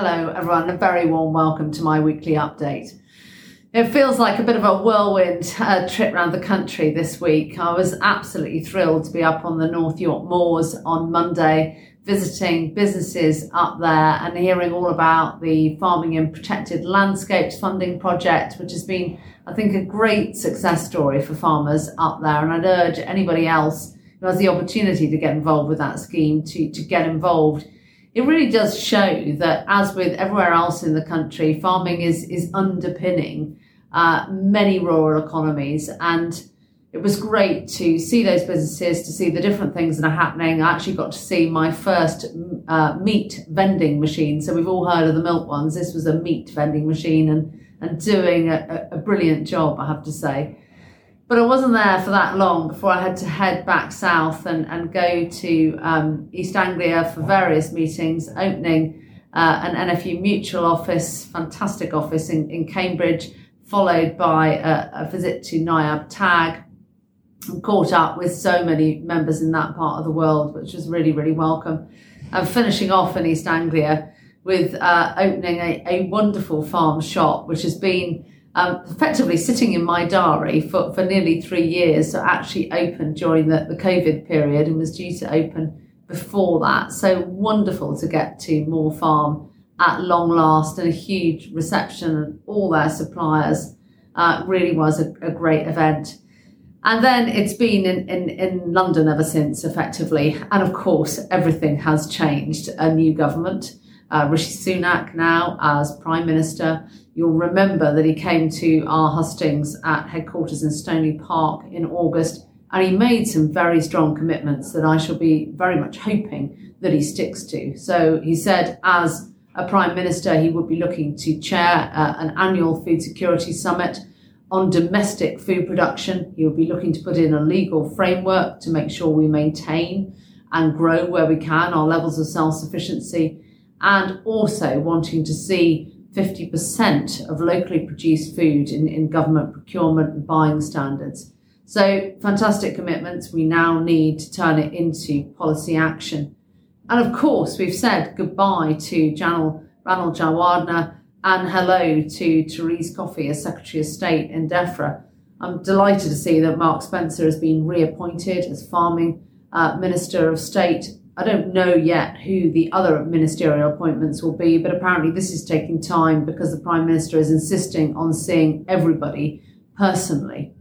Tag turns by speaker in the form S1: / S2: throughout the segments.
S1: Hello, everyone. A very warm welcome to my weekly update. It feels like a bit of a whirlwind uh, trip around the country this week. I was absolutely thrilled to be up on the North York Moors on Monday, visiting businesses up there and hearing all about the Farming in Protected Landscapes funding project, which has been, I think, a great success story for farmers up there. And I'd urge anybody else who has the opportunity to get involved with that scheme to, to get involved it really does show that, as with everywhere else in the country, farming is is underpinning uh, many rural economies. And it was great to see those businesses, to see the different things that are happening. I actually got to see my first uh, meat vending machine. So we've all heard of the milk ones. This was a meat vending machine and and doing a, a brilliant job, I have to say. But I wasn't there for that long before I had to head back south and, and go to um, East Anglia for various meetings, opening uh, an NFU mutual office, fantastic office in, in Cambridge, followed by a, a visit to NIAB TAG, and caught up with so many members in that part of the world, which was really, really welcome. And finishing off in East Anglia with uh, opening a, a wonderful farm shop, which has been um, effectively sitting in my diary for, for nearly three years. So actually opened during the, the COVID period and was due to open before that. So wonderful to get to Moor Farm at long last and a huge reception and all their suppliers. Uh, really was a, a, great event. And then it's been in, in, in London ever since, effectively. And of course, everything has changed. A new government, uh, Rishi Sunak now as Prime Minister, You'll remember that he came to our hustings at headquarters in Stoneleigh Park in August, and he made some very strong commitments that I shall be very much hoping that he sticks to. So he said, as a Prime Minister, he would be looking to chair uh, an annual food security summit on domestic food production. He would be looking to put in a legal framework to make sure we maintain and grow where we can our levels of self sufficiency, and also wanting to see 50% of locally produced food in, in government procurement and buying standards. So, fantastic commitments. We now need to turn it into policy action. And of course, we've said goodbye to Janil Ranil Jayawardena and hello to Therese Coffey as Secretary of State in DEFRA. I'm delighted to see that Mark Spencer has been reappointed as Farming uh, Minister of State I don't know yet who the other ministerial appointments will be, but apparently this is taking time because the Prime Minister is insisting on seeing everybody personally.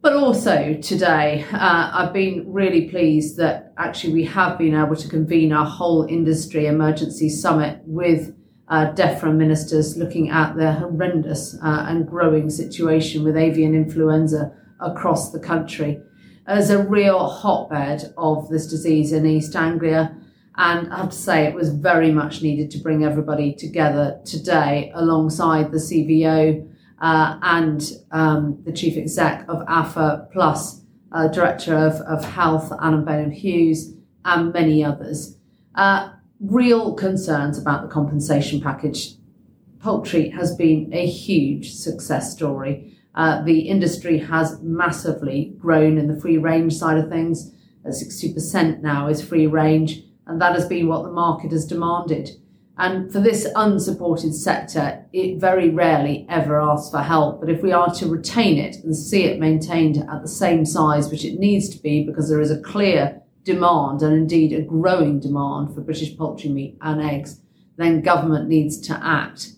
S1: But also today, uh, I've been really pleased that actually we have been able to convene our whole industry emergency summit with uh, DEFRA ministers looking at the horrendous uh, and growing situation with avian influenza across the country as a real hotbed of this disease in East Anglia. And I have to say, it was very much needed to bring everybody together today alongside the CVO uh, and um, the chief exec of APHA, plus uh, director of, of health, Anna Bainham Hughes, and many others. Uh, real concerns about the compensation package. Poultry has been a huge success story. Uh, the industry has massively grown in the free range side of things. 60% now is free range, and that has been what the market has demanded. And for this unsupported sector, it very rarely ever asks for help. But if we are to retain it and see it maintained at the same size, which it needs to be, because there is a clear demand and indeed a growing demand for British poultry meat and eggs, then government needs to act.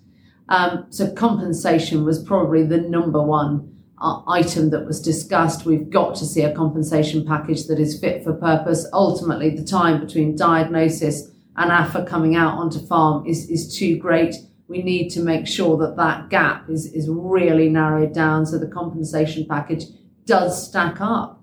S1: Um, so compensation was probably the number one uh, item that was discussed. We've got to see a compensation package that is fit for purpose. Ultimately, the time between diagnosis and APHA coming out onto farm is, is too great. We need to make sure that that gap is, is really narrowed down so the compensation package does stack up.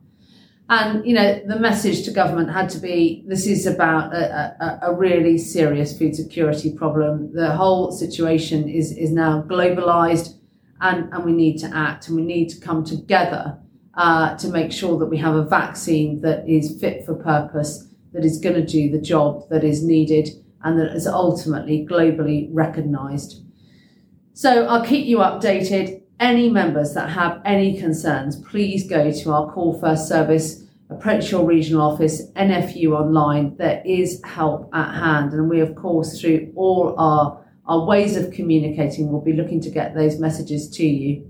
S1: And, you know, the message to government had to be this is about a, a, a, really serious food security problem. The whole situation is, is now globalized and, and we need to act and we need to come together uh, to make sure that we have a vaccine that is fit for purpose, that is going to do the job that is needed and that is ultimately globally recognized. So I'll keep you updated any members that have any concerns, please go to our call first service approach your regional office, NFU online. There is help at hand. And we, of course, through all our, our ways of communicating, will be looking to get those messages to you.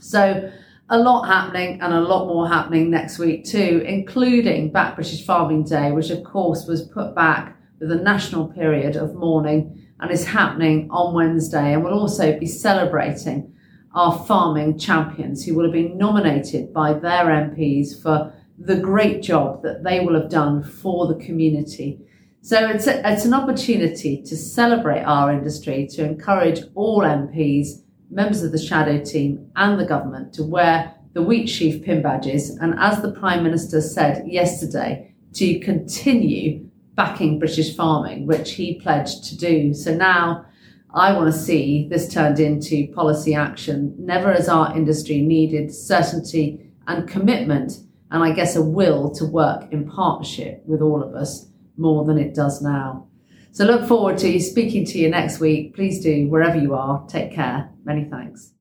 S1: So, a lot happening and a lot more happening next week too, including Back British Farming Day, which of course was put back with a national period of mourning and is happening on Wednesday. And we'll also be celebrating our farming champions who will have been nominated by their MPs for the great job that they will have done for the community. So it's, a, it's an opportunity to celebrate our industry, to encourage all MPs, members of the shadow team, and the government to wear the wheat sheaf pin badges. And as the Prime Minister said yesterday, to continue backing British farming, which he pledged to do. So now I want to see this turned into policy action. Never has our industry needed certainty and commitment and I guess a will to work in partnership with all of us more than it does now. So look forward to speaking to you next week. Please do, wherever you are. Take care. Many thanks.